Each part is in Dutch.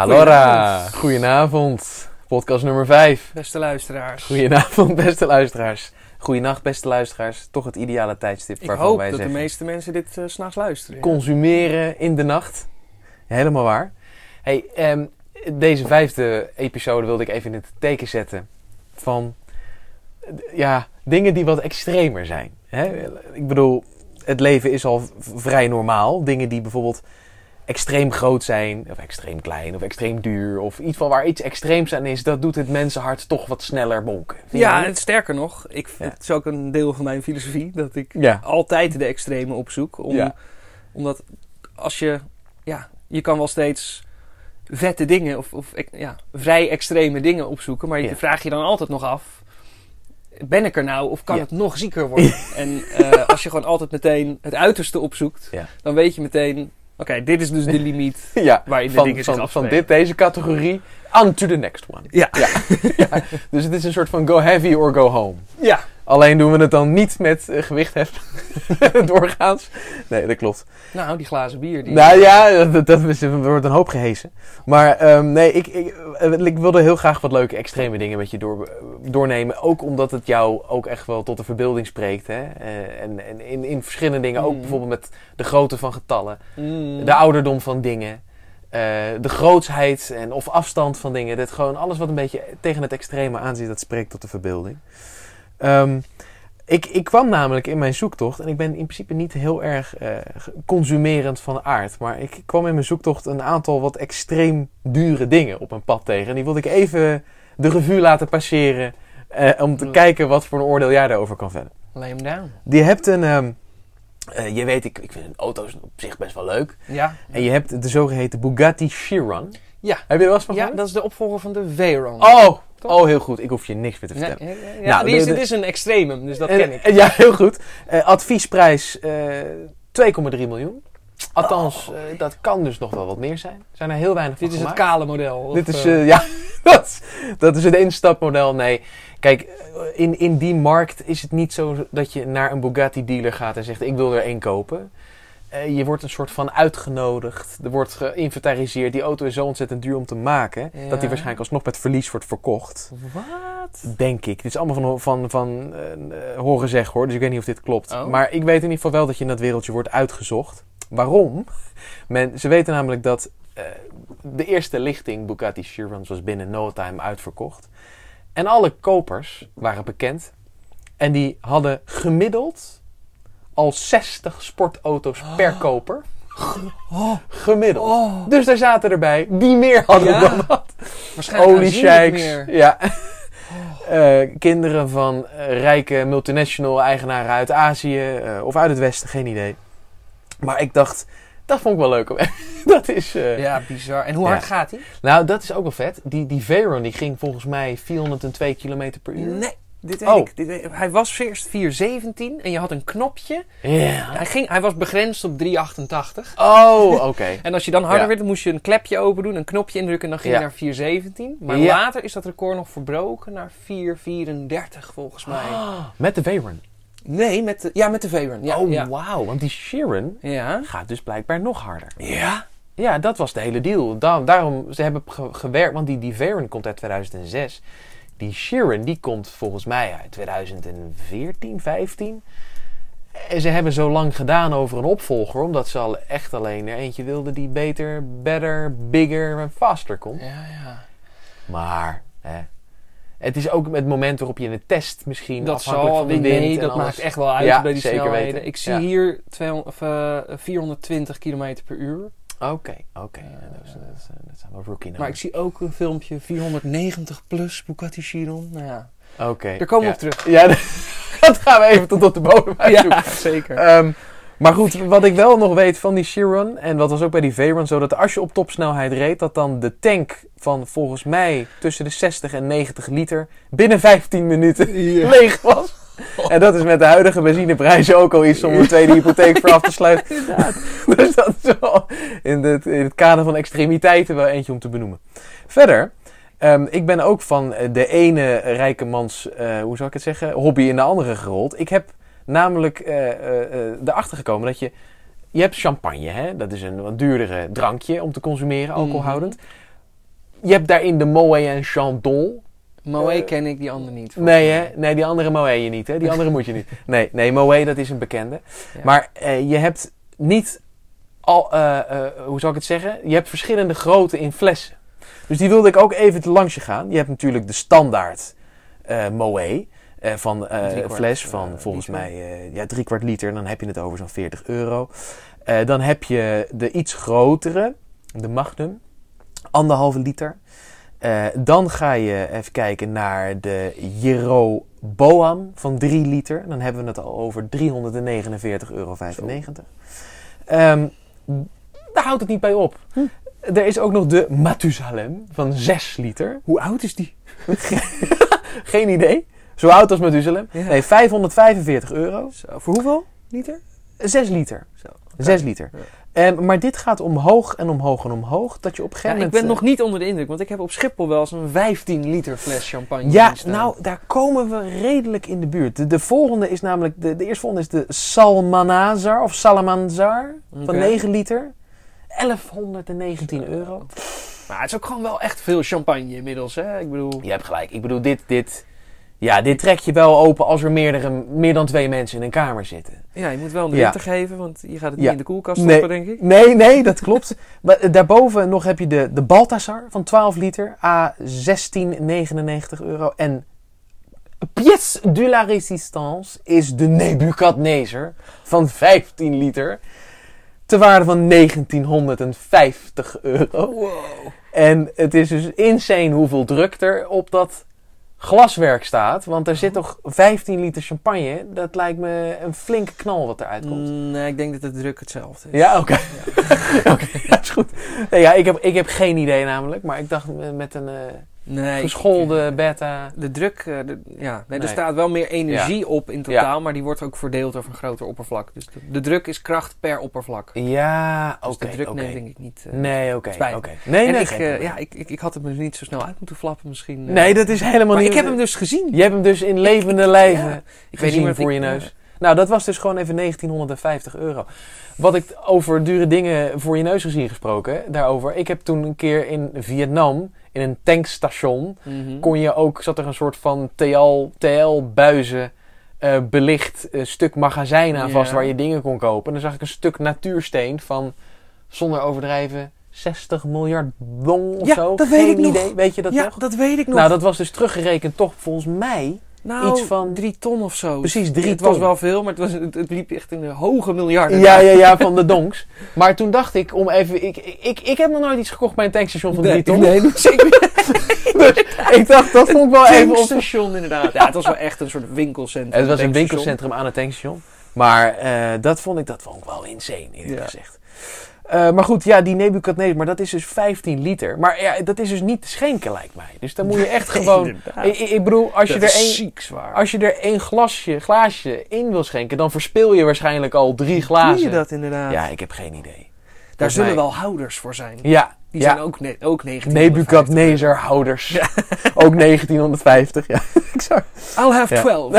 Allora, goedenavond. Podcast nummer 5. Beste luisteraars. Goedenavond, beste luisteraars. Goedenacht, beste luisteraars. Toch het ideale tijdstip Ik waarvan hoop wij dat de meeste mensen dit eh, 's s'nachts luisteren. Consumeren in de nacht. Helemaal waar. Hey, ehm, deze vijfde episode wilde ik even in het teken zetten van eh, ja, dingen die wat extremer zijn. Hè? Ik bedoel, het leven is al vrij normaal. Dingen die bijvoorbeeld extreem groot zijn, of extreem klein, of extreem duur, of iets van waar iets extreems aan is, dat doet het mensenhart toch wat sneller bonken. Ja, en sterker nog, ik, Ja. het is ook een deel van mijn filosofie dat ik ja. altijd de extreme opzoek. Om, Ja. Omdat als je, ja, je kan wel steeds vette dingen of, of ja, vrij extreme dingen opzoeken, maar je vraag je dan altijd nog af, ben ik er nou of kan het nog zieker worden? en eh, als je gewoon altijd meteen het uiterste opzoekt, dan weet je meteen, oké, dit is dus de limiet ja. waarin de Van, dingen van, van dit, deze categorie, on to the next one. Ja. Ja. Ja. Dus het is een soort van go heavy or go home. Ja, Alleen doen we het dan niet met eh, gewicht heffen. Doorgaans. Nee, dat klopt. nou, die glazen bier. Die... Nou ja, dat, dat is, er wordt een hoop gehesen. Maar ehm, nee, ik, ik, eh, ik wilde heel graag wat leuke extreme dingen met je door, doornemen. Ook omdat het jou ook echt wel tot de verbeelding spreekt. Hè? Eh, en en in, in verschillende dingen. Ook Mm. bijvoorbeeld met de grootte van getallen. Mm. De ouderdom van dingen. eh, de grootsheid en, of afstand van dingen. Dat gewoon alles wat een beetje tegen het extreme aanzien, dat spreekt tot de verbeelding. Ehm, ik, ik kwam namelijk in mijn zoektocht, en ik ben in principe niet heel erg eh, consumerend van aard, maar ik kwam in mijn zoektocht een aantal wat extreem dure dingen op mijn pad tegen. En die wilde ik even de revue laten passeren, eh, om te Ja. kijken wat voor een oordeel jij daarover kan vellen. Lay hem down. Je hebt een, ehm, eh, je weet, ik, ik vind auto's op zich best wel leuk. Ja. En je hebt de zogeheten Bugatti Chiron. Ja. Heb je er wel eens van Ja, gehoord? dat is de opvolger van de Veyron. Oh, Toch? oh, heel goed. Ik hoef je niks meer te vertellen. ja, ja, ja, Nou, die is, de- de- is een extremum, dus dat En- ken ik. en- ja, heel goed. Eh, adviesprijs eh 2,3 miljoen. Althans, eh, dat kan dus nog wel wat meer zijn. Er zijn er heel weinig Dit is het kale model. of, Dit is, eh, eh, ja, dat, is- dat is het instapmodel. Nee, kijk, eh, in, in die markt is het niet zo dat je naar een Bugatti dealer gaat en zegt: Ik wil er één kopen. Eh, je wordt een soort van uitgenodigd. Er wordt geïnventariseerd. Die auto is zo ontzettend duur om te maken. Ja. Dat die waarschijnlijk alsnog met verlies wordt verkocht. Wat? Denk ik. Dit is allemaal van, van, van eh, horen zeggen hoor. Dus ik weet niet of dit klopt. Oh. Maar ik weet in ieder geval wel dat je in dat wereldje wordt uitgezocht. Waarom? Men, ze weten namelijk dat eh, de eerste lichting Bugatti Chirons was binnen no time uitverkocht. En alle kopers waren bekend. En die hadden gemiddeld al 60 sportauto's per koper. Oh, Gemiddeld. oh. Dus daar zaten erbij die meer hadden Ja. dan dat. Waarschijnlijk meer. Ja. Eh, kinderen van eh, rijke multinational eigenaren uit Azië eh, of uit het Westen, geen idee. Maar ik dacht, dat vond ik wel leuk. dat is. Ja, bizar. En hoe Ja. hard gaat hij? Nou, dat is ook wel vet. Die, die Veyron die ging volgens mij 402 km per uur. Nee, dit weet Oh. ik. Dit hij was eerst 417 en je had een knopje. Hij, ging, hij was begrensd op 388. Oh, oké. En als je dan harder Ja. werd, moest je een klepje open doen, een knopje indrukken en dan ging Ja. je naar 417. Maar Ja. later is dat record nog verbroken naar 434 volgens mij. Met de Veyron. Nee, met de, ja, met de. Ja, oh, wauw. Want die Ja. gaat dus blijkbaar nog harder. Ja? Ja, dat was de hele deal. Da- daarom, ze hebben ge- gewerkt, want die, die komt uit 2006. Die Chiron, die komt volgens mij uit 2014, 15. En ze hebben zo lang gedaan over een opvolger, omdat ze al echt alleen er eentje wilden die beter, better, bigger en faster komt. Ja, ja. Maar, hè, het is ook het moment waarop je in de test misschien Dat afhankelijk zal, van de wind nee, dat alles- maakt echt wel uit Ja, bij die zeker snelheden. weten. Ik zie Ja. hier 200, of, eh, 420 km per uur. Oké, oké. dat, is- dat, zijn wel rookie Maar ik zie ook een filmpje 490 plus Bugatti Chiron. Nou ja, Oké. daar komen ja. we op terug. Ja, dat gaan we even tot op de bodem uitzoeken. zeker. Ehm, maar goed, wat ik wel nog weet van die Chiron, en dat was ook bij die Veyron zo, dat als je op topsnelheid reed, dat dan de tank van volgens mij tussen de 60 en 90 liter binnen 15 minuten leeg was. En dat is met de huidige benzineprijzen ook al iets om een tweede hypotheek voor af te sluiten. dus dat is wel in het, in het kader van extremiteiten wel eentje om te benoemen. Verder, ehm, ik ben ook van eh, de ene rijke mans, eh, hoe zou ik het zeggen, hobby in de andere gerold. Ik heb namelijk eh, eh, erachter gekomen dat je... Je hebt champagne, hè? dat is een wat duurdere drankje om te consumeren, alcoholhoudend. je hebt daarin de Moët en Chandon. Moët Eh, ken ik, die andere niet. Nee, hè? Nee, die andere Moët je niet, hè? Die andere moet je niet. Nee, nee, Moët, dat is een bekende. Ja. Maar eh, je hebt niet al, eh, hoe zal ik het zeggen? Je hebt verschillende grootte in flessen. Dus die wilde ik ook even langs je gaan. Je hebt natuurlijk de standaard Moët. eh, van een fles van volgens liter. mij ja, drie kwart liter. Dan heb je het over zo'n 40 euro. Dan heb je de iets grotere, de Magnum, anderhalve liter. Eh, dan ga je even kijken naar de Jeroboam van 3 liter. Dan hebben we het al over 349,95 euro. Ehm, daar houdt het niet bij op. Hm. Er is ook nog de Mathusalem van 6 liter. Hoe oud is die? Geen idee. Zo oud als Mathusalem. Ja. Nee, 545 euro. Zo, voor hoeveel liter? 6 liter. Zo. 6 liter. Ja. Ehm, maar dit gaat omhoog en omhoog en omhoog. Dat je op een Ja, ik ben moment... nog niet onder de indruk, want ik heb op Schiphol wel eens een 15 liter fles champagne Ja, nou, daar komen we redelijk in de buurt. De, de volgende is namelijk... De, de eerstvolgende is de Salmanazar of Salamanzar van Oké. 9 liter. 1119 euro. Maar het is ook gewoon wel echt veel champagne inmiddels, hè? Ik bedoel... Je hebt gelijk. Ik bedoel, dit, dit, ja, dit trek je wel open als er meerdere, meer dan twee mensen in een kamer zitten. Ja, je moet wel een Ja. geven, want je gaat het niet in de koelkast Nee. stoppen, denk ik. Nee, nee, dat klopt. maar eh, daarboven nog heb je de, de Balthasar van 12 liter. A 16,99 euro. En pièce de la résistance is de Nebukadnezer van 15 liter. Te waarde van 1950 euro. Wow. En het is dus insane hoeveel druk er op dat glaswerk staat. Want er zit toch 15 liter champagne. Dat lijkt me een flinke knal wat eruit komt. Nee, ik denk dat de druk hetzelfde is. Ja, oké. oké, dat is goed. Nee, ja, ik, heb, ik heb geen idee namelijk. Maar ik dacht eh, met een Nee, ik- geschoolde beta... De druk, eh, de- ja, nee, Nee. er staat wel meer energie op in totaal, maar die wordt ook verdeeld over een groter oppervlak. Dus de, de druk is kracht per oppervlak. Ja, Dus oké, de druk neemt denk ik niet. eh, Nee, oké, me. Nee, en nee, ik, eh, ja, ik, ik, ik had hem er niet zo snel uit moeten flappen misschien. Nee, dat is helemaal maar niet... ik heb hem dus gezien. Je hebt hem dus in levende lijven Ja, ik gezien wat voor ik- je neus. Nou, dat was dus gewoon even 1950 euro. Wat ik over dure dingen voor je neus gezien gesproken, daarover. Ik heb toen een keer in Vietnam, in een tankstation, Mhm. kon je ook, zat er een soort van TL, TL-buizen eh, belicht eh, stuk magazijn aan vast waar je dingen kon kopen. En dan zag ik een stuk natuursteen van, zonder overdrijven, 60 miljard dong of Ja, zo. dat Geen weet ik nog. Weet je dat ja, nog? dat weet ik nog. Nou, dat was dus teruggerekend toch volgens mij nou, iets van- drie ton of zo. precies drie het ton. was wel veel, maar het, was, het, het liep echt in de hoge miljarden. Ja, ja, ja, van de donks. Maar toen dacht ik om even... Ik, ik, ik heb nog nooit iets gekocht bij een tankstation van Nee, 3 ton. nee, niet zeker. Dus ik dacht, dat vond ik wel even op... tankstation inderdaad. Ja, het was wel echt een soort winkelcentrum. Het was een winkelcentrum aan het tankstation. Maar eh, dat, vond ik, dat vond ik wel insane, eerlijk Ja. gezegd. Eh, maar goed, ja, die Nebukadnezar, maar dat is dus 15 liter. Maar ja, dat is dus niet te schenken, lijkt mij. Dus dan moet je echt gewoon... Ik, bedoel, als je, er zwaar. als je er één glasje, glaasje in wil schenken, dan verspil je waarschijnlijk al drie Doe glazen. je dat inderdaad? Ja, ik heb geen idee. Daar zullen mij- wel houders voor zijn. Ja, Die ja. zijn ook, ne ook 19. Nebukadnezar houders. Ook 1950, ja. exact. I'll have Ja. 12.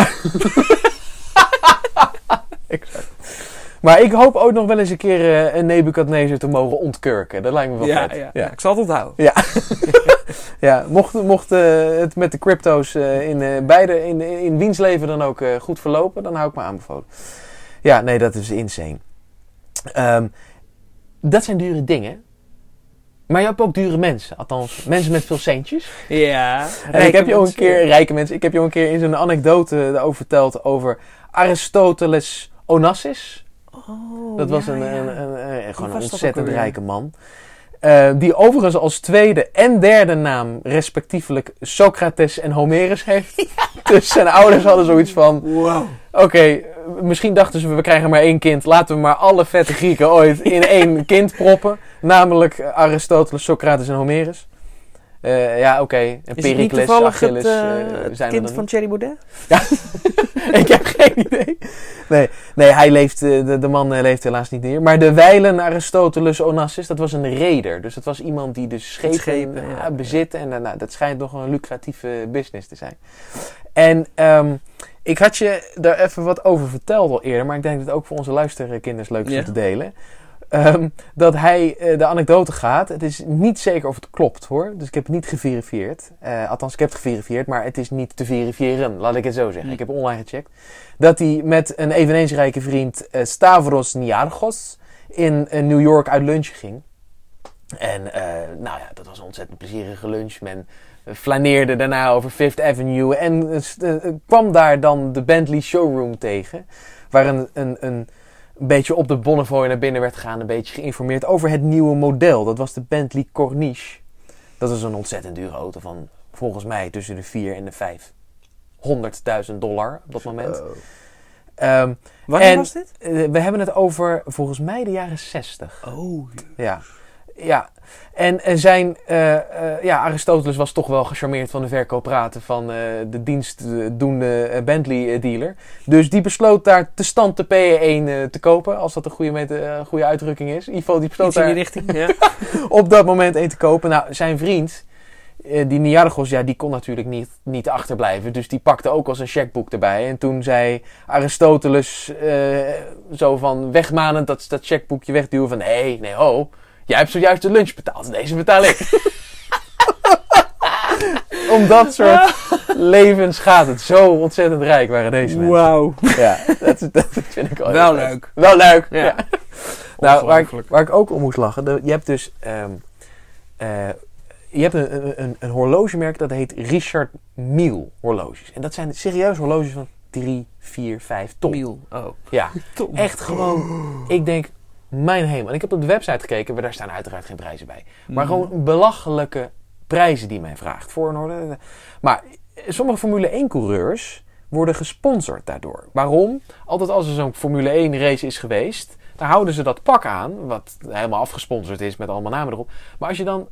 exact. Maar ik hoop ook nog wel eens een keer eh, een Nebukadnezar te mogen ontkurken. Dat lijkt me wel Ja, vet. ja, ik zal het onthouden. Ja, ja mocht, mocht eh, het met de crypto's eh, in, beide, in, in wiens leven dan ook goed verlopen, dan hou ik me aanbevolen. Ja, nee, dat is insane. Ehm, dat zijn dure dingen. Maar je hebt ook dure mensen. Althans, mensen met veel centjes. Ja. En ik heb je ook een keer, rijke mensen, ik heb je ook een keer in zo'n anekdote over verteld over Aristoteles Onassis. Oh, Dat was ja, een, ja. een, een- een- gewoon een dat ontzettend rijke man. Eh, die overigens als tweede en derde naam respectievelijk Socrates en Homerus heeft. Dus zijn ouders hadden zoiets van... Wow. Oké, eh, misschien dachten ze we krijgen maar één kind. Laten we maar alle vette Grieken ooit in één kind proppen. Namelijk Aristoteles, Socrates en Homerus. Eh, ja, oké. En het Pericles, Achilles het, eh, eh, het zijn er kind van. Thierry Baudet? Ik heb geen idee. Nee, nee hij leeft, de, de man leeft helaas niet meer. Maar de wijlen Aristoteles Onassis, dat was een reder. Dus dat was iemand die dus schepen, Schepen, ja. bezit. En nou, dat schijnt nog een lucratieve business te zijn. En ehm, ik had je daar even wat over verteld al eerder. Maar ik denk dat het ook voor onze luisterkinders leuk is Ja. om te delen. Ehm, dat hij eh, de anekdote gaat. Het is niet zeker of het klopt hoor. Dus ik heb het niet geverifieerd. Eh, althans, ik heb het geverifieerd, maar het is niet te verifiëren. Laat ik het zo zeggen. Ik heb online gecheckt. Dat hij met een eveneens rijke vriend eh, Stavros Niarchos in New York uit lunch ging. En nou ja, dat was een ontzettend plezierige lunch. Men flaneerde daarna over Fifth Avenue en kwam daar dan de Bentley showroom tegen. Waar een, een, een, een beetje op de Bonnefoy naar binnen werd gegaan. Een beetje geïnformeerd over het nieuwe model. Dat was de Bentley Corniche. Dat is een ontzettend dure auto van volgens mij tussen de 4 en de 5. 100.000 dollar op dat moment. Ehm, Wanneer En- was dit? eh, we hebben het over volgens mij de jaren 60. Oh, Ja. Ja. En eh, zijn, eh, eh, ja, Aristoteles was toch wel gecharmeerd van de verkooppraten van eh, de dienstdoende Bentley-dealer. Dus die besloot daar te stand de PE1 eh, te kopen, als dat een goede, met, goede uitdrukking is. Geval, die besloot iets in die daar richting. Ja. op dat moment één te kopen. Nou, zijn vriend, die Niarchos, ja, die kon natuurlijk niet, niet achterblijven. Dus die pakte ook al zijn checkboek erbij. En toen zei Aristoteles zo van wegmanend dat, dat checkboekje wegduwen van... Nee, nee, ho, jij hebt zojuist de lunch betaald. Deze betaal ik. Om dat soort levens gaat het. Zo ontzettend rijk waren deze mensen. Wauw. Ja, dat, is- dat vind ik wel leuk. Wel leuk, Ja. ja. Nou, waar ik, waar ik ook om moest lachen. de- je hebt dus... ehm, eh, je hebt een, een, een, een horlogemerk dat heet Richard Mille horloges. En dat zijn serieus horloges van 3, 4, 5 ton. Miel. Oh. Ja, Tom. echt gewoon... Ik denk, mijn hemel. En ik heb op de website gekeken, maar daar staan uiteraard geen prijzen bij. Maar Mhm. gewoon belachelijke prijzen die men vraagt voor een horloge. Maar sommige Formule 1 coureurs worden gesponsord daardoor. Waarom? Altijd als er zo'n Formule 1 race is geweest, dan houden ze dat pak aan, wat helemaal afgesponsord is met allemaal namen erop. Maar als je dan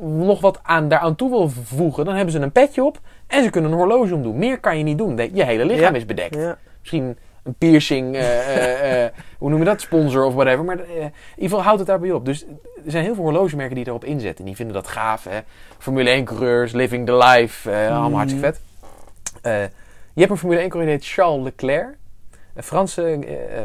nog wat aan, daaraan toe wil voegen, dan hebben ze een petje op en ze kunnen een horloge omdoen. Meer kan je niet doen. Je hele lichaam Ja. is bedekt. Ja. Misschien een piercing, eh, eh, eh, hoe noem je dat, sponsor of whatever. Maar in ieder geval houdt het daarbij op. Dus er zijn heel veel horlogemerken die erop inzetten. Die vinden dat gaaf. Hè? Formule 1 coureurs, living the life, allemaal hartstikke vet. Eh, je hebt een Formule 1 coureur die heet Charles Leclerc. Een Franse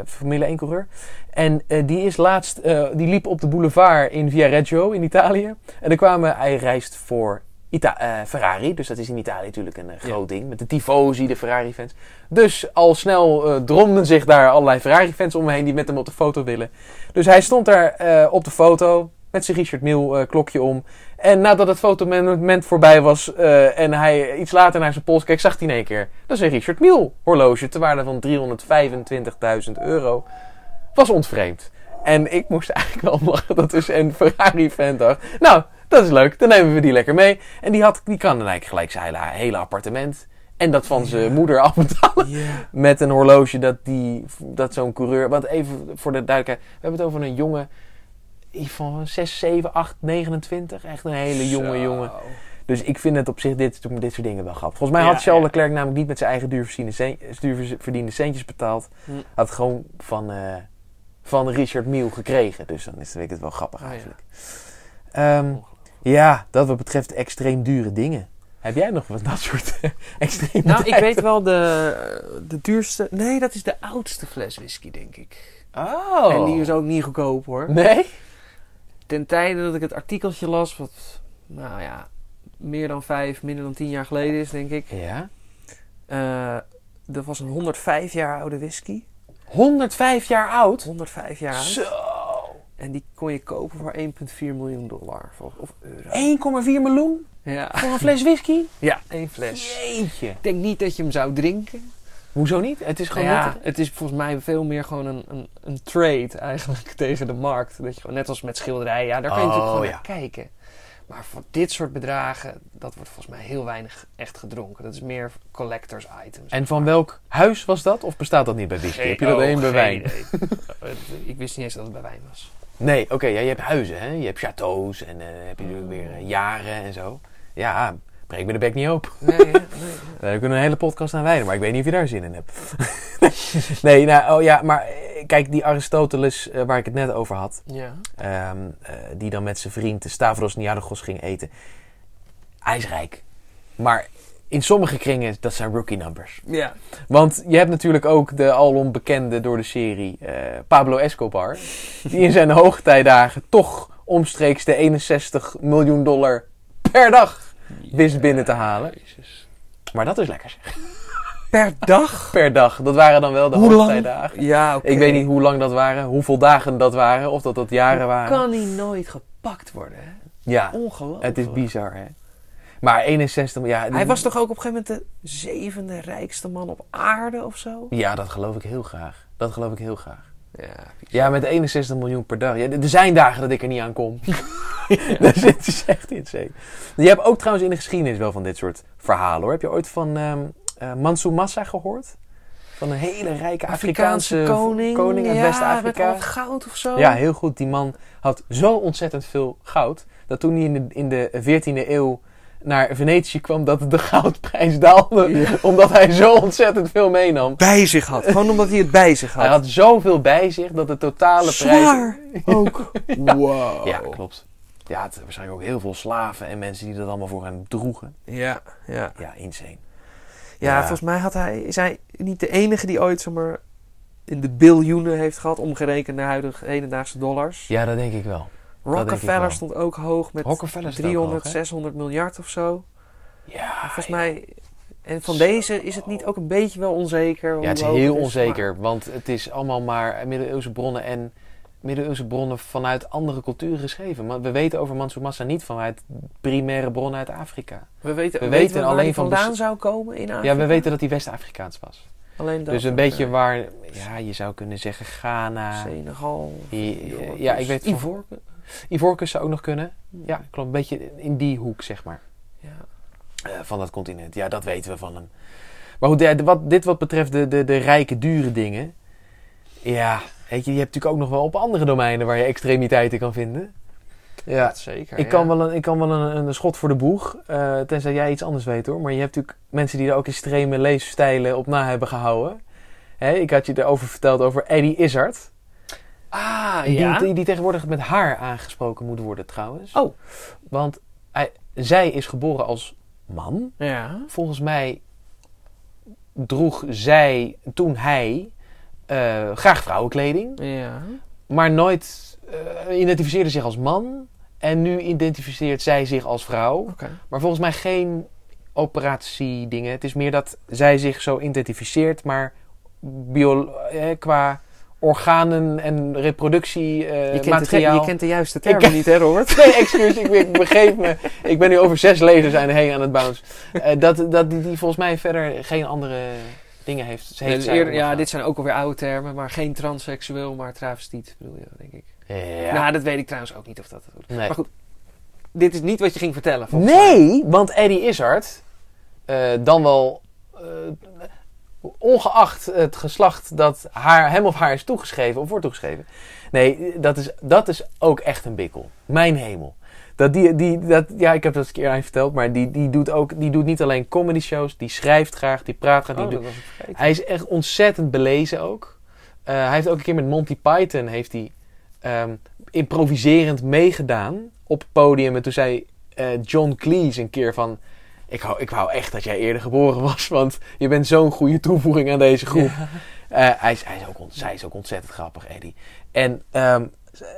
Formule 1 coureur. En die is laatst, die liep op de boulevard in Viareggio in Italië. En er kwamen, hij reist voor Ita eh, Ferrari. Dus dat is in Italië natuurlijk een eh, groot ding. Met de tifosi, de Ferrari-fans. Dus al snel eh, dromden zich daar allerlei Ferrari-fans om me heen die met hem op de foto willen. Dus hij stond daar op de foto met zijn Richard Mille klokje om. En nadat het fotomoment voorbij was en hij iets later naar zijn pols keek, zag hij in één keer. Dat is een Richard Mille horloge ter waarde van 325.000 euro. Was ontvreemd. En ik moest eigenlijk wel om lachen dat dus een Ferrari-fan dacht... Nou, dat is leuk, dan nemen we die lekker mee. En die, had, die kan dan eigenlijk gelijk zijn hele, hele appartement... En dat van zijn moeder afbetalen. Ja. Met een horloge dat, die, dat zo'n coureur... Want even voor de duidelijkheid. We hebben het over een jongen van 6, 7, 8, 29. Echt een hele jonge jongen. Dus ik vind het op zich dit, dit soort dingen wel grappig. Volgens mij Ja, had Charles ja. Leclerc namelijk niet met zijn eigen duurverdiende, cent, duurverdiende centjes betaald. Hm. Had gewoon van, eh, van Richard Mille gekregen. Dus dan is vind ik het wel grappig Oh, ja. eigenlijk. Ja, dat wat betreft extreem dure dingen. Heb jij nog wat dat soort extreem Nou, ik weet wel de, de duurste... Nee, dat is de oudste fles whisky, denk ik. Oh. En die is ook niet goedkoop, hoor. Nee? Ten tijde dat ik het artikeltje las, wat, nou ja, meer dan vijf, minder dan tien jaar geleden is, denk ik. Ja. Eh dat was een 105 jaar oude whisky. 105 jaar oud? 105 jaar oud. Zo. En die kon je kopen voor 1,4 miljoen dollar. Of, euro. 1,4 miljoen Ja. voor een fles whisky? ja, één fles. Jeetje. Ik denk niet dat je hem zou drinken. Hoezo niet? Het is gewoon ja, nuttig. het is volgens mij veel meer gewoon een, een, een trade eigenlijk tegen de markt. Dat je gewoon, net als met schilderijen, ja, daar kan je Oh, natuurlijk gewoon ja. naar kijken. Maar voor dit soort bedragen, dat wordt volgens mij heel weinig echt gedronken. Dat is meer collectors items. En van welk huis was dat? Of bestaat dat niet bij whisky? Heb je dat oh, alleen bij wijn? ik wist niet eens dat het bij wijn was. Nee, oké. ja, je hebt huizen, hè? Je hebt chateaus en eh heb je natuurlijk weer eh, jaren en zo. Ja, breek me de bek niet open. Nee. We kunnen een hele podcast aan wijden, maar ik weet niet of je daar zin in hebt. nee, nou, oh ja, maar eh, kijk, die Aristoteles eh, waar ik het net over had, Ja. ehm, eh, die dan met zijn vriend de Stavros Niarchos ging eten. Hij is rijk. Maar in sommige kringen, dat zijn rookie numbers. Ja. Want je hebt natuurlijk ook de alom bekende door de serie eh, Pablo Escobar. Die in zijn hoogtijdagen toch omstreeks de 61 miljoen dollar per dag wist binnen te halen. Jezus. Maar dat is lekker zeg. Per dag? Per dag. Dat waren dan wel de Hoe lang? hoogtijdagen. Ja, oké. Ik weet niet hoe lang dat waren, hoeveel dagen dat waren, of dat dat jaren waren. Kan hij nooit gepakt worden, hè? Ja, Ongelooflijk. het is bizar hè. Maar 61, ja. Hij was toch ook op een gegeven moment de zevende rijkste man op aarde of zo? Ja, dat geloof ik heel graag. Dat geloof ik heel graag. Ja. Ja, met 61 miljoen per dag. Ja, er zijn dagen dat ik er niet aan kom. dat is- echt insane. Je hebt ook trouwens in de geschiedenis wel van dit soort verhalen hoor. Heb je ooit van Mansour Massa gehoord? Van een hele rijke Afrikaanse, Afrikaanse koning. koning uit ja, Met West-Afrika. al het goud of zo. Ja, heel goed. Die man had zo ontzettend veel goud. Dat toen hij in de, in de 14e eeuw naar Venetië kwam, dat de goudprijs daalde. Ja. Omdat hij zo ontzettend veel meenam. Bij zich had. Gewoon omdat hij het bij zich had. Hij had zoveel bij zich dat de totale prijs... Ook. Wow. Ja, klopt. Ja, het waarschijnlijk ook heel veel slaven en mensen die dat allemaal voor hem droegen. Ja, ja. Ja, insane. Ja, Ja. volgens mij had hij, is hij niet de enige die ooit zomaar in de biljoenen heeft gehad, omgerekend naar huidige hedendaagse dollars. Ja, dat denk ik wel. Rockefeller stond ook hoog met Rockefeller staat ook 300, hoog, hè? 600 miljard of zo. Ja, Volgens ja. mij, en van deze is het niet ook een beetje wel onzeker? Ja, het is heel maar- onzeker, want het is allemaal maar middeleeuwse bronnen en middeleeuwse bronnen vanuit andere culturen geschreven. Maar we weten over Mansour Massa niet vanuit primaire bronnen uit Afrika. We weten, We weten weten we alleen van vandaan zou komen in Afrika. Ja, we weten dat hij West-Afrikaans was. Alleen dat, dus een beetje eh, waar, ja, je zou kunnen zeggen Ghana. Senegal. Ja, ja, ik weet van- Ivoorkust. Ivoorkust zou ook nog kunnen. Ja, klopt. Een beetje in die hoek, zeg maar. Ja. eh, van dat continent. Ja, dat weten we van hem. Maar goed, de- wat, dit wat betreft de, de, de rijke, dure dingen. Ja, weet je, je hebt natuurlijk ook nog wel op andere domeinen waar je extremiteiten kan vinden. Ja, Dat zeker. ik ja. kan wel een, ik kan wel een, een schot voor de boeg. eh, tenzij jij iets anders weet hoor. Maar je hebt natuurlijk mensen die er ook extreme leefstijlen op na hebben gehouden. Hè, ik had je erover verteld over Eddie Izzard. Ah, Die, ja. die, die tegenwoordig met haar aangesproken moet worden trouwens. Oh. Want hij, zij is geboren als man. Ja. Volgens mij droeg zij toen hij eh, graag vrouwenkleding. Ja. Maar nooit eh, identificeerde zich als man. En nu identificeert zij zich als vrouw. Oké. Maar volgens mij geen operatiedingen. Het is meer dat zij zich zo identificeert. Maar bio, eh, qua organen en reproductie eh, Je, kent materiaal... je kent de juiste termen ken- niet, hè, Robert? Nee, excuus, ik, ik begeef me. Ik ben nu over zes lezers aan heen aan het bounce. Eh, dat, dat die, die volgens mij verder geen andere dingen heeft. Ze Nee, heeft eerder, ja, dit zijn ook alweer oude termen, maar geen transseksueel, maar travestiet bedoel je, denk ik. Ja. Nou, dat weet ik trouwens ook niet of dat nee. Maar goed, dit is niet wat je ging vertellen. volgens mij. nee, want Eddie Izzard, eh, dan wel ongeacht het geslacht dat haar, hem of haar is toegeschreven of wordt toegeschreven. Nee, dat is, dat is ook echt een bikkel. Mijn hemel. Dat die, die, dat, ja, ik heb dat eens een keer aan je verteld, maar die, die, doet ook, die doet niet alleen comedy shows, die schrijft graag, die praat graag, die Oh, doet. Hij is echt ontzettend belezen ook. Eh, hij heeft ook een keer met Monty Python heeft hij, ehm, improviserend meegedaan op het podium. En toen zei eh, John Cleese een keer van... Ik wou, ik wou echt dat jij eerder geboren was, want je bent zo'n goede toevoeging aan deze groep. Eh, hij, is, hij is ook zij is ook ontzettend grappig, Eddie. En ehm,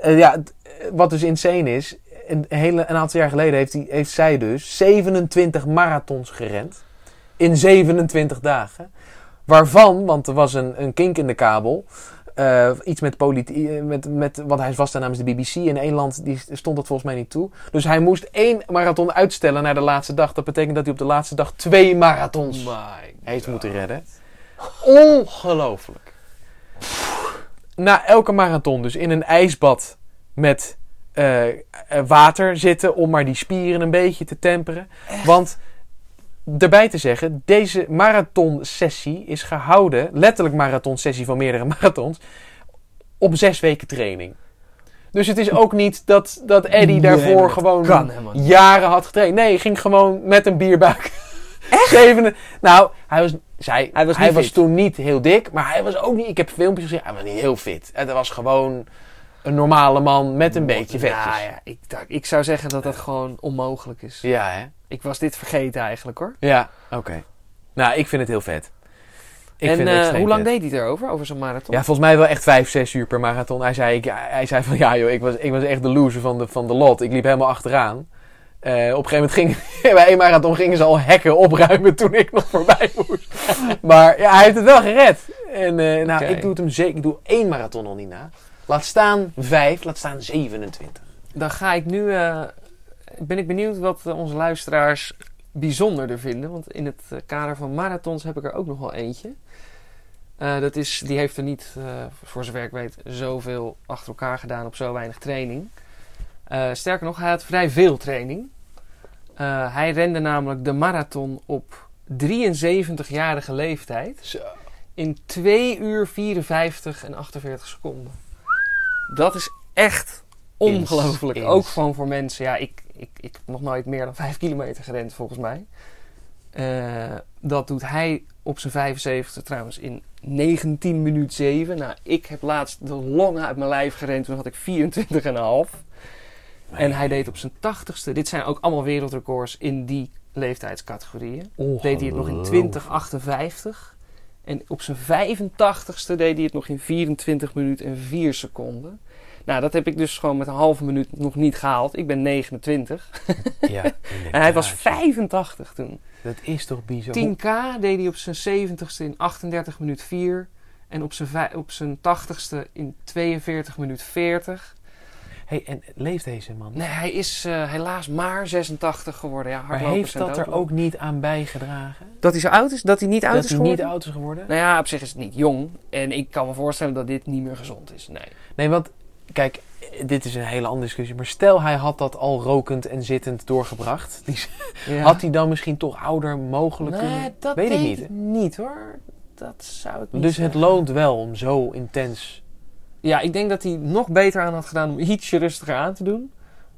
eh, ja, het- wat dus insane is, een, hele, een aantal jaar geleden heeft, hij, heeft zij dus 27 marathons gerend. In 27 dagen. Waarvan, want er was een, een kink in de kabel. Eh, iets met politiek, met, met, want hij was daar namens de BBC. In één land die stond dat volgens mij niet toe. Dus hij moest één marathon uitstellen naar de laatste dag. Dat betekent dat hij op de laatste dag twee marathons My heeft moeten redden. Ongelooflijk. Na elke marathon dus in een ijsbad met eh, eh, water zitten om maar die spieren een beetje te temperen. Want erbij te zeggen, deze marathonsessie is gehouden, letterlijk marathonsessie van meerdere marathons, op zes weken training. Dus het is ook niet dat, dat Eddie daarvoor gewoon kan jaren had getraind. Nee, hij ging gewoon met een bierbuik. Echt? nou, hij was, zij, Hij was niet fit. toen niet heel dik, maar hij was ook niet... Ik heb filmpjes gezien, hij was niet heel fit. Het was gewoon... een normale man met een beetje vetjes. Ja, ja ik, ik zou zeggen dat dat gewoon onmogelijk is. Ja, hè? Ik was dit vergeten eigenlijk hoor. Ja, oké. Nou, ik vind het heel vet. Ik en vind het eh, hoe lang vet. deed hij erover, over zo'n marathon? Ja, volgens mij wel echt vijf, zes uur per marathon. Hij zei, ik, hij zei van, ja joh, ik was, ik was echt de loser van de, van de lot. Ik liep helemaal achteraan. Eh, op een gegeven moment ging, bij één marathon gingen ze al hekken opruimen toen ik nog voorbij moest. maar ja, hij heeft het wel gered. En eh, nou, ik doe het hem zeker, ik doe één marathon al niet na. Laat staan vijf, laat staan 27. Dan ga ik nu, ben ik benieuwd wat eh, onze luisteraars bijzonderder vinden. Want in het eh, kader van marathons heb ik er ook nog wel eentje. Eh, dat is, die heeft er niet, voor zover ik weet, zoveel achter elkaar gedaan op zo weinig training. Sterker nog, hij had vrij veel training. Hij rende namelijk de marathon op 73-jarige leeftijd. Zo. In 2 uur 54 en 48 seconden. Dat is echt ongelooflijk. Ook gewoon voor mensen. Ja, ik, ik, ik heb nog nooit meer dan 5 kilometer gerend volgens mij. Eh, dat doet hij op zijn 75 trouwens in 19 minuten 7. Nou, ik heb laatst de longen uit mijn lijf gerend. Toen had ik 24,5. En hij deed op zijn 80ste. Dit zijn ook allemaal wereldrecords in die leeftijdscategorieën deed hij het nog in 2058. En op zijn 85ste deed hij het nog in 24 minuten en 4 seconden. Nou, dat heb ik dus gewoon met een halve minuut nog niet gehaald. Ik ben 29. Ja, En hij was inderdaad. 85 toen. Dat is toch bizar. 10k deed hij op zijn 70ste in 38 minuten 4. En op zijn, op zijn 80ste in 42 minuten 40. Hey, en leeft deze man? Nee, hij is eh, helaas maar 86 geworden. Ja, maar heeft dat er ook niet aan bijgedragen? Dat hij zo oud is? Dat hij niet oud dat is hij geworden? niet oud is geworden? Nou ja, op zich is het niet jong. En ik kan me voorstellen dat dit niet meer gezond is. Nee. Nee, want kijk, dit is een hele andere discussie. Maar stel hij had dat al rokend en zittend doorgebracht. Die, Ja. Had hij dan misschien toch ouder mogelijk Nee, kunnen? dat Weet ik niet, ik niet hoor. Dat zou ik niet Dus het loont wel om zo intens... Ja, ik denk dat hij nog beter aan had gedaan om ietsje rustiger aan te doen.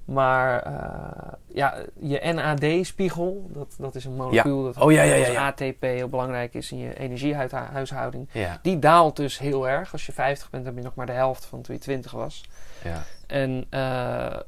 Maar eh, ja, je NAD-spiegel, dat, dat is een molecuul dat Oh, ja, ja, ja, als ja. ATP heel belangrijk is in je energiehuishouding. Die daalt dus heel erg. Als je 50 bent, heb je nog maar de helft van toen je 20 was. ja. En eh,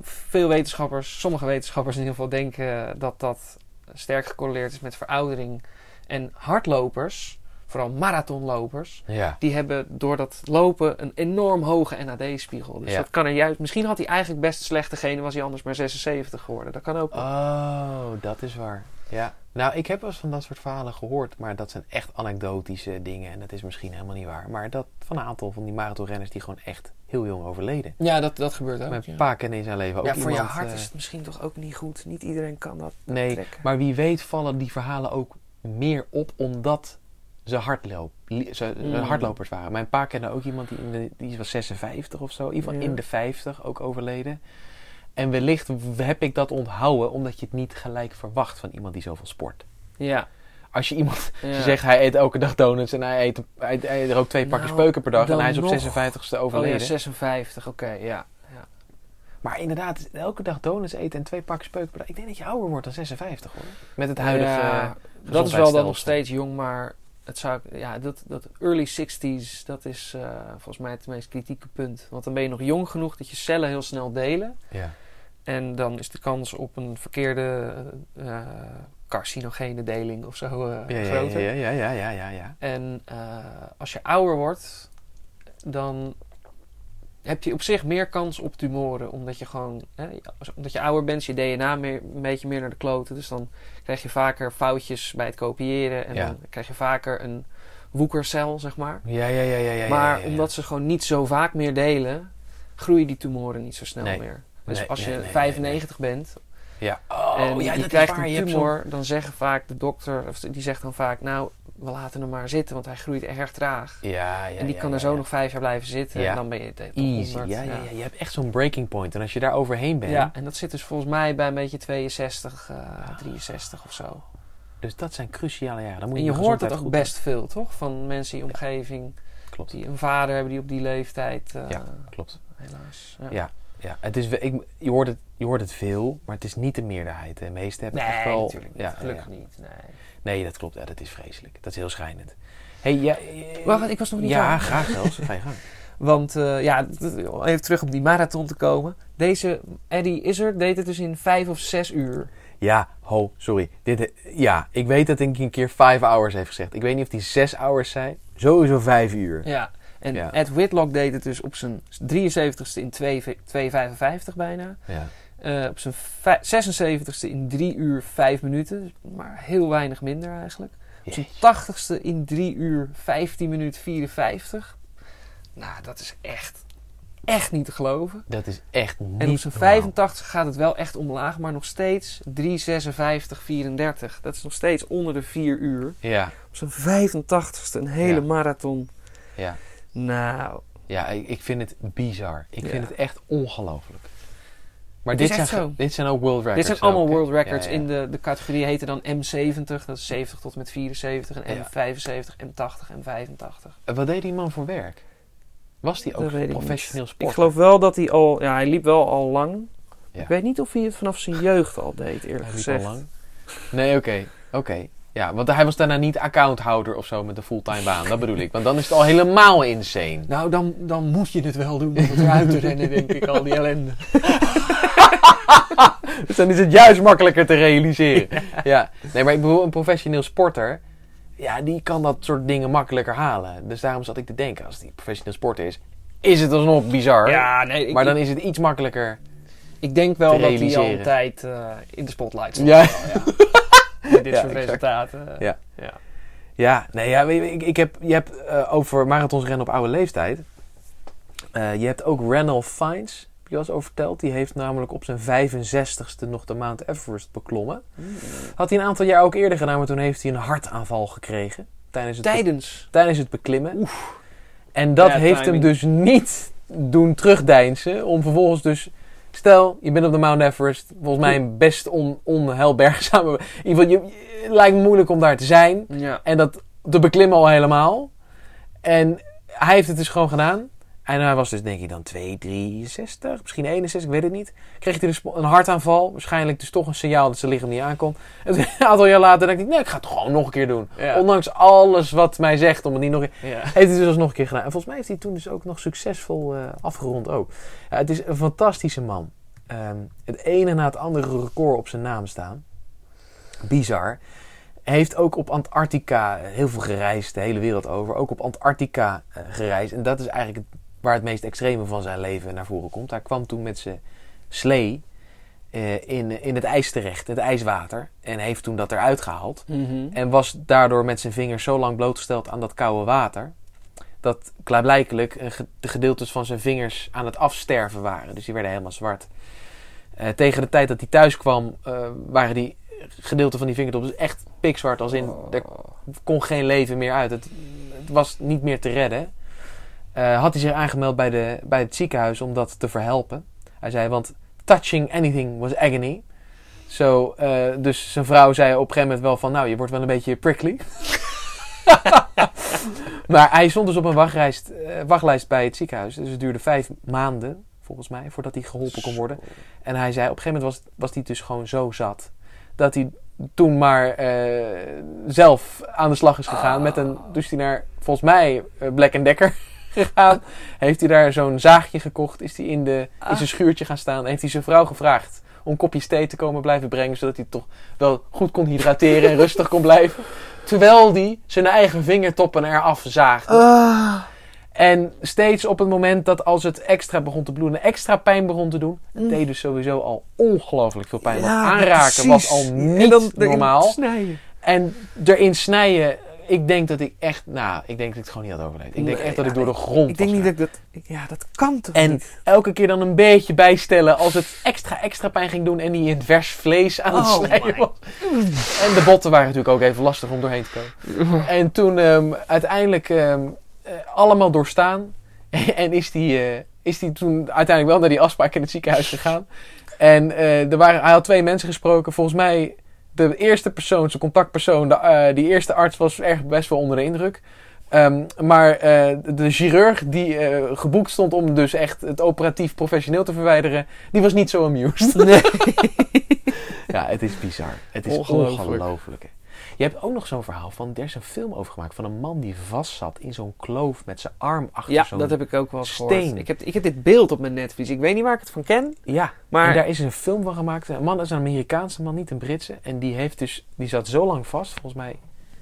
veel wetenschappers, sommige wetenschappers in ieder geval, denken dat dat sterk gecorreleerd is met veroudering. En hardlopers, vooral marathonlopers, ja. die hebben door dat lopen een enorm hoge NAD-spiegel. Dus Ja. dat kan er juist. Misschien had hij eigenlijk best slecht degene, was hij anders maar 76 geworden. Dat kan ook. wel. Oh, dat is waar. Ja. Nou, ik heb wel eens van dat soort verhalen gehoord. Maar dat zijn echt anekdotische dingen. En dat is misschien helemaal niet waar. Maar dat van een aantal van die marathonrenners die gewoon echt heel jong overleden. Ja, dat, dat gebeurt ook. Mijn ja. pa kende in zijn leven ook ja, voor je hart eh, is het misschien toch ook niet goed. Niet iedereen kan dat Nee, trekken. maar wie weet vallen die verhalen ook meer op omdat ze, hardloop, ze, ze Mm. hardlopers waren. Mijn pa kende ook iemand die, in de, die was 56 of zo. Ja. in de 50 ook overleden. En wellicht heb ik dat onthouden omdat je het niet gelijk verwacht van iemand die zoveel sport. Ja. Als je iemand ja. je zegt hij eet elke dag donuts en hij eet, hij, hij rookt twee pakjes Nou, peuken per dag en hij is op nog. 56ste Oh overleden. ja, 56, oké, ja. ja. Maar inderdaad, elke dag donuts eten en twee pakjes peuken per dag. Ik denk dat je ouder wordt dan 56 hoor. Met het huidige Ja, eh, dat is wel dan nog steeds jong, maar het zou, ja, dat, dat early 60s, dat is eh, volgens mij het meest kritieke punt. Want dan ben je nog jong genoeg dat je cellen heel snel delen. Ja. En dan is de kans op een verkeerde eh, carcinogene deling of zo eh, Ja, groter. ja, ja, ja, ja, ja, ja. En eh, als je ouder wordt, dan heb je op zich meer kans op tumoren. Omdat je gewoon, hè, omdat je ouder bent, je DNA meer, een beetje meer naar de kloten. Dus dan krijg je vaker foutjes bij het kopiëren. En Ja. dan krijg je vaker een woekercel, zeg maar. Ja, ja, ja, ja, ja. maar ja, omdat ze gewoon niet zo vaak meer delen, groeien die tumoren niet zo snel Nee. meer. Dus Nee, als je nee, nee, 95 bent Ja. Oh, en je krijgt waar. een tumor, dan zeggen vaak de dokter, of die zegt dan vaak, nou, we laten hem maar zitten, want hij groeit erg traag. Ja, ja, en die ja, kan er zo nog vijf jaar blijven zitten en dan ben je het Easy. Ja, ja, ja. Je hebt echt zo'n breaking point. En als je daar overheen bent, Ja, en dat zit dus volgens mij bij een beetje 62, eh 63 of zo. dus dat zijn cruciale jaren. Dan moet En je hoort het gezondheid ook best veel, toch? Van mensen in je omgeving Klopt. die een vader hebben die op die leeftijd, eh, Ja. Klopt. helaas. Ja. Ja. Het is, ik, je, hoort het, je hoort het veel, maar het is niet de meerderheid. De meeste hebben Nee, echt wel... natuurlijk niet. Ja, Gelukkig ja. niet. Nee. Nee, dat klopt. Ja, dat is vreselijk. Dat is heel schrijnend. Hey, ja, eh, Wacht, ik was nog niet Ja, graag zelfs. Ga je gang. Want eh, ja, even terug op die marathon te komen. Deze Eddie Izzard deed het dus in vijf of zes uur. Ja, ho, sorry. Dit, ja, ik weet dat hij een keer 5 hours heeft gezegd. Ik weet niet of hij 6 hours zei. Sowieso 5 uur. Ja. En Ja. Ed Whitlock deed het dus op zijn 73ste in 2 2,55 bijna. Ja. Eh, op zijn vij- 76ste in 3 uur 5 minuten. Maar heel weinig minder eigenlijk. Op zijn 80ste in 3 uur 15 minuten 54. Nou, dat is echt, echt niet te geloven. Dat is echt niet En op zijn normaal. 85 gaat het wel echt omlaag, maar nog steeds 3,56, 34. Dat is nog steeds onder de 4 uur. Ja, Op zijn 85ste een hele Ja. marathon. ja. Nou, Ja, ik, vind het bizar. Ik Ja. vind het echt ongelooflijk. Maar dit zijn, zo. dit zijn ook world records. dit zijn allemaal ook, world records. Ja, ja. In de, de categorie heten dan M70, dat is 70 tot en met 74. En Ja. M75, M80 en 85. En Wat deed die man voor werk? Was die ook professioneel sporter? Ik geloof wel dat hij al... Ja, hij liep wel al lang. Ik weet niet of hij het vanaf zijn jeugd al deed, eerlijk Hij liep gezegd. al lang. Nee, oké. Oké. Ja, want hij was daarna niet accounthouder of zo met een fulltime baan. Dat bedoel ik. Want dan is het al helemaal insane. Nou, dan, dan moet je het wel doen om het eruit te rennen, denk ik, al die ellende. Dus dan is het juist makkelijker te realiseren. Ja. Nee, maar ik bedoel, een professioneel sporter... Ja, die kan dat soort dingen makkelijker halen. Dus daarom zat ik te denken, als die professioneel sporter is... Is het alsnog bizar. Ja, nee, ik, maar dan is het iets makkelijker. ik denk wel dat hij al realiseren. een tijd eh, in de spotlight stond. Ja. Ja. Met dit Ja, soort exact. resultaten. Ja. ja. Ja, nee, ja, ik, ik heb, je hebt eh, over marathons rennen op oude leeftijd. Eh, je hebt ook Randall Fiennes, heb je al eens over verteld. Die heeft namelijk op zijn 65ste nog de Mount Everest beklommen. Had hij een aantal jaar ook eerder gedaan, maar toen heeft hij een hartaanval gekregen. Tijdens het, Tijdens. tijdens het beklimmen. En dat heeft hem dus niet doen terugdeinzen. Om vervolgens dus... Stel, je bent op de Mount Everest. Volgens mij een best on, onheilbergzame... In ieder geval, je, het lijkt me moeilijk om daar te zijn. Ja. En dat te beklimmen al helemaal. En hij heeft het dus gewoon gedaan. En hij was dus denk ik dan 2, 63, misschien 61, ik weet het niet. Kreeg hij dus een hartaanval. Waarschijnlijk dus toch een signaal dat zijn lichaam niet aankomt. En toen, een aantal jaar later dacht ik, nee, ik ga het gewoon nog een keer doen. Ja. Ondanks alles wat mij zegt om het niet nog een Ja. heeft hij dus alsnog een keer gedaan. En volgens mij heeft hij toen dus ook nog succesvol eh, afgerond ook. Ja, het is een fantastische man. Ehm, het ene na het andere record op zijn naam staan. Bizar. Heeft ook op Antarctica heel veel gereisd, de hele wereld over. Ook op Antarctica eh, gereisd. En dat is eigenlijk het, waar het meest extreme van zijn leven naar voren komt. Hij kwam toen met zijn slee eh, in, in het ijs terecht, het ijswater. En heeft toen dat eruit gehaald. Mhm. En was daardoor met zijn vingers zo lang blootgesteld aan dat koude water. Dat klaarblijkelijk de gedeeltes van zijn vingers aan het afsterven waren. Dus die werden helemaal zwart. Eh, tegen de tijd dat hij thuis kwam, eh, waren die gedeelten van die vingertoppen dus echt pikzwart. Als in, er kon geen leven meer uit. Het, het was niet meer te redden. Eh, had hij zich aangemeld bij, de, bij het ziekenhuis om dat te verhelpen. Hij zei, want touching anything was agony. Zo, eh, dus zijn vrouw zei op een gegeven moment wel van, nou, je wordt wel een beetje prickly. maar hij stond dus op een wachtlijst, eh, wachtlijst bij het ziekenhuis. Dus het duurde vijf maanden, volgens mij, voordat hij geholpen kon worden. En hij zei, op een gegeven moment was, was hij dus gewoon zo zat. Dat hij toen maar zelf aan de slag is gegaan. Met een, dus naar, volgens mij, Black Decker gegaan. Heeft hij daar zo'n zaagje gekocht. Is hij in, de, in zijn schuurtje gaan staan. Heeft hij zijn vrouw gevraagd om kopjes thee te komen blijven brengen. Zodat hij toch wel goed kon hydrateren en rustig kon blijven. Terwijl hij zijn eigen vingertoppen eraf zaagde. Ah. En steeds op het moment dat als het extra begon te bloeden, extra pijn begon te doen. Het Mm. deed dus sowieso al ongelooflijk veel pijn. Ja, aanraken precies. was al En niet dan normaal. snijden. En erin snijden, ik denk dat ik echt, nou, ik denk dat ik het gewoon niet had overleefd. Ik denk echt dat ik door de grond Ik denk niet dat ik dat... ik- Ja, dat kan toch En niet? elke keer dan een beetje bijstellen als het extra extra pijn ging doen en die in het vers vlees aan het Oh snijden my. was. En de botten waren natuurlijk ook even lastig om doorheen te komen. En toen ehm, uiteindelijk ehm, eh, allemaal doorstaan. en is die, eh, is die toen uiteindelijk wel naar die afspraak in het ziekenhuis gegaan. En eh, er waren, hij had twee mensen gesproken. Volgens mij de eerste persoon, zijn contactpersoon, de, eh, die eerste arts was echt best wel onder de indruk. Ehm, maar eh, de chirurg die eh, geboekt stond om dus echt het operatief professioneel te verwijderen, die was niet zo amused. Nee. Ja, het is bizar. Het is Ongelooflijk. Je hebt ook nog zo'n verhaal van, er is een film over gemaakt van een man die vast zat in zo'n kloof met zijn arm achter Ja, zo'n... dat heb ik ook wel eens steen. gehoord. Ik heb, ik heb dit beeld op mijn netvlies. Ik weet niet waar ik het van ken. Ja, Maar en daar is een film van gemaakt. Een man is een Amerikaanse man, niet een Britse. En die heeft dus, die zat zo lang vast. Volgens mij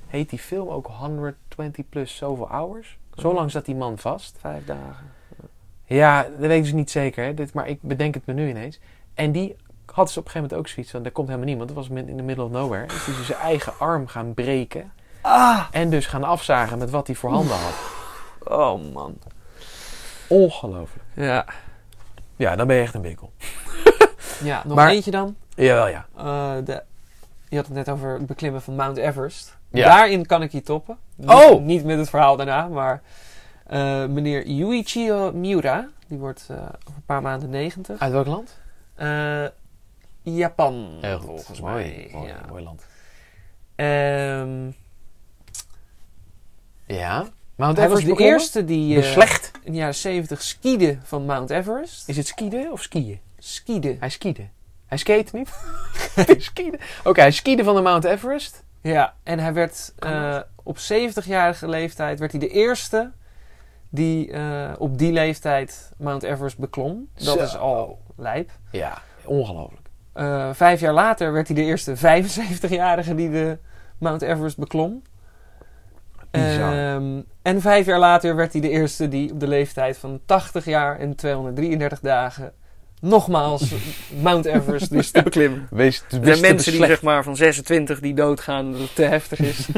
heet die film ook 120 plus zoveel hours. Zo lang zat die man vast. vijf dagen. Ja, dat weet ik dus niet zeker. Hè. Dit, maar ik bedenk het me nu ineens. En die had dus op een gegeven moment ook zoiets van... Er komt helemaal niemand. Dat was in the middle of nowhere. Is hij dus zijn eigen arm gaan breken. Ah! En dus gaan afzagen met wat hij voor handen had. Oh man. Ongelooflijk. Ja. Ja, dan ben je echt een bikkel. Ja, nog Maar- eentje dan. Jawel, ja. Eh, de, je had het net over het beklimmen van Mount Everest. Ja. Daarin kan ik je toppen. Niet, Oh! Niet met het verhaal daarna, maar eh, meneer Yuichiro Miura, die wordt eh, over een paar maanden 90. Uit welk land? Japan, Heel goed. volgens mooi, mij. mooi, ja. mooi land. Ehm, Ja. Mount hij was Everest de eerste die slecht. in de jaren 70 skiede van Mount Everest. Is het skieden of skiën? Skiede. Hij skiede. Hij skate niet? hij skiede. Oké, hij skiede van de Mount Everest. Ja, en hij werd eh, op 70-jarige leeftijd werd hij de eerste die eh, op die leeftijd Mount Everest beklom. Dat Zo. is al lijp. Ja, ongelooflijk. Eh, vijf jaar later werd hij de eerste 75-jarige die de Mount Everest beklom. Ehm, en vijf jaar later werd hij de eerste die op de leeftijd van 80 jaar en 233 dagen nogmaals Mount Everest wist te beklimmen. Wees de mensen die zeg maar van 26 die doodgaan dat het te heftig is.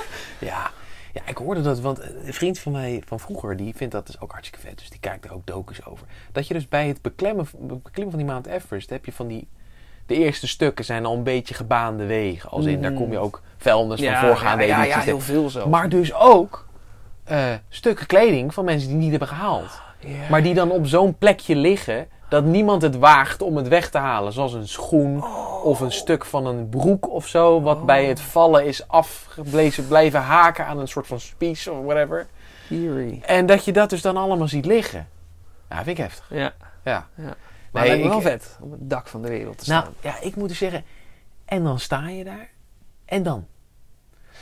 Ja. Ja, ik hoorde dat, want een vriend van mij van vroeger, die vindt dat dus ook hartstikke vet. Dus die kijkt er ook docus over. Dat je dus bij het beklimmen, beklimmen van die Mount Everest, heb je van die... De eerste stukken zijn al een beetje gebaande wegen. Als in, daar kom je ook vuilnis van voorgaande ja, ja, ja, heel veel zo. Maar dus ook eh, stukken kleding van mensen die niet hebben gehaald. Ja. Maar die dan op zo'n plekje liggen dat niemand het waagt om het weg te halen. Zoals een schoen of een stuk van een broek of zo. Wat bij het vallen is afgeblezen, blijven haken aan een soort van spies of whatever. Eerie. En dat je dat dus dan allemaal ziet liggen. Ja, vind ik heftig. Ja. Ja. Ja. Maar Nee, het lijkt me ik- wel vet om het dak van de wereld te Nou, staan. ja, ik moet dus zeggen. En dan sta je daar. En dan?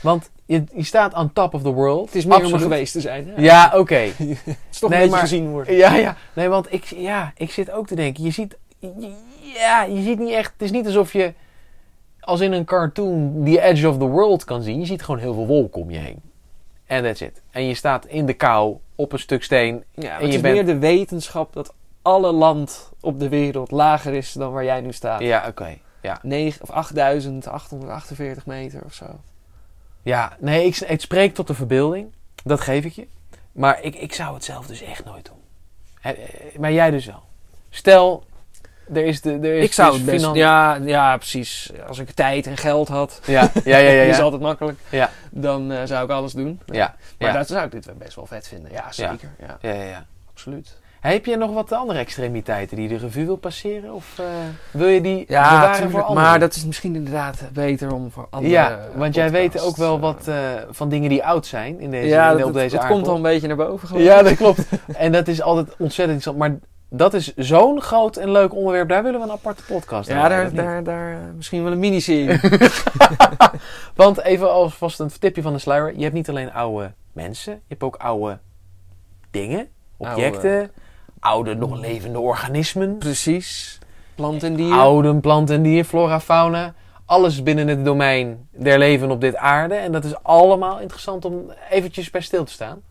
Want je, je staat on top of the world. het is meer om er geweest te zijn. Ja, oké. Het is toch Nee, maar- gezien worden. Ja, ja. Nee, want ik, ja, ik zit ook te denken. Je ziet, ja, je ziet niet echt. Het is niet alsof je als in een cartoon the edge of the world kan zien. Je ziet gewoon heel veel wolken om je heen. En that's it. En je staat in de kou op een stuk steen. Ja, En het je is bent- meer de wetenschap dat alle land op de wereld lager is dan waar jij nu staat. Ja, oké. Ja. 9 of 8848 meter of zo. Ja, nee, ik, het spreekt tot de verbeelding. Dat geef ik je. Maar ik, ik zou het zelf dus echt nooit doen. Eh, Maar jij dus wel. Stel, er is de. Er is Ik zou dus het best... finan- Ja, ja, precies. Als ik tijd en geld had, Ja, ja, ja, ja. dat is altijd makkelijk, Ja. dan eh, zou ik alles doen. ja. Maar ja. dat zou ik dit wel best wel vet vinden. Ja, zeker. Ja, ja, ja, ja. absoluut. Heb je nog wat andere extremiteiten die de revue wil passeren? Of eh, wil je die Ja, bewaren tuurlijk, voor anderen? maar dat is misschien inderdaad beter om voor andere ja, want jij weet ook wel eh, wat eh, van dingen die oud zijn in deze, ja, in, dat, op deze dat komt al een beetje naar boven geloof Ja, dat klopt. en dat is altijd ontzettend interessant. Maar dat is zo'n groot en leuk onderwerp. Daar willen we een aparte podcast Ja, over, daar, daar, daar eh, misschien wel een miniserie. Want even alvast een tipje van de sluier. Je hebt niet alleen oude mensen. Je hebt ook oude dingen, objecten. Oude, nog levende organismen. Precies. Plant en dier. Oude plant en dier, flora, fauna. Alles binnen het domein der leven op dit aarde. En dat is allemaal interessant om eventjes bij stil te staan.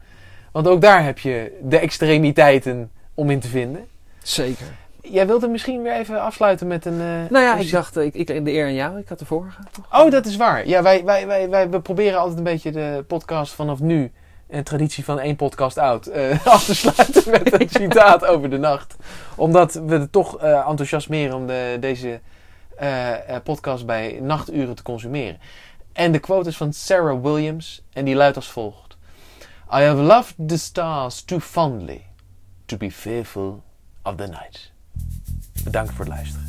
Want ook daar heb je de extremiteiten om in te vinden. Zeker. Jij wilt het misschien weer even afsluiten met een... eh, Nou ja, een- ik dacht, ik, ik, de eer aan jou. Ik had de vorige. toch? Oh, dat is waar. Ja, wij, wij, wij, wij we proberen altijd een beetje de podcast vanaf nu... Een traditie van één podcast oud. eh, af te sluiten met een citaat over de nacht. Omdat we het toch eh, enthousiasmeren om de, deze eh, podcast bij nachturen te consumeren. En de quote is van Sarah Williams. En die luidt als volgt. I have loved the stars too fondly to be fearful of the night. Bedankt voor het luisteren.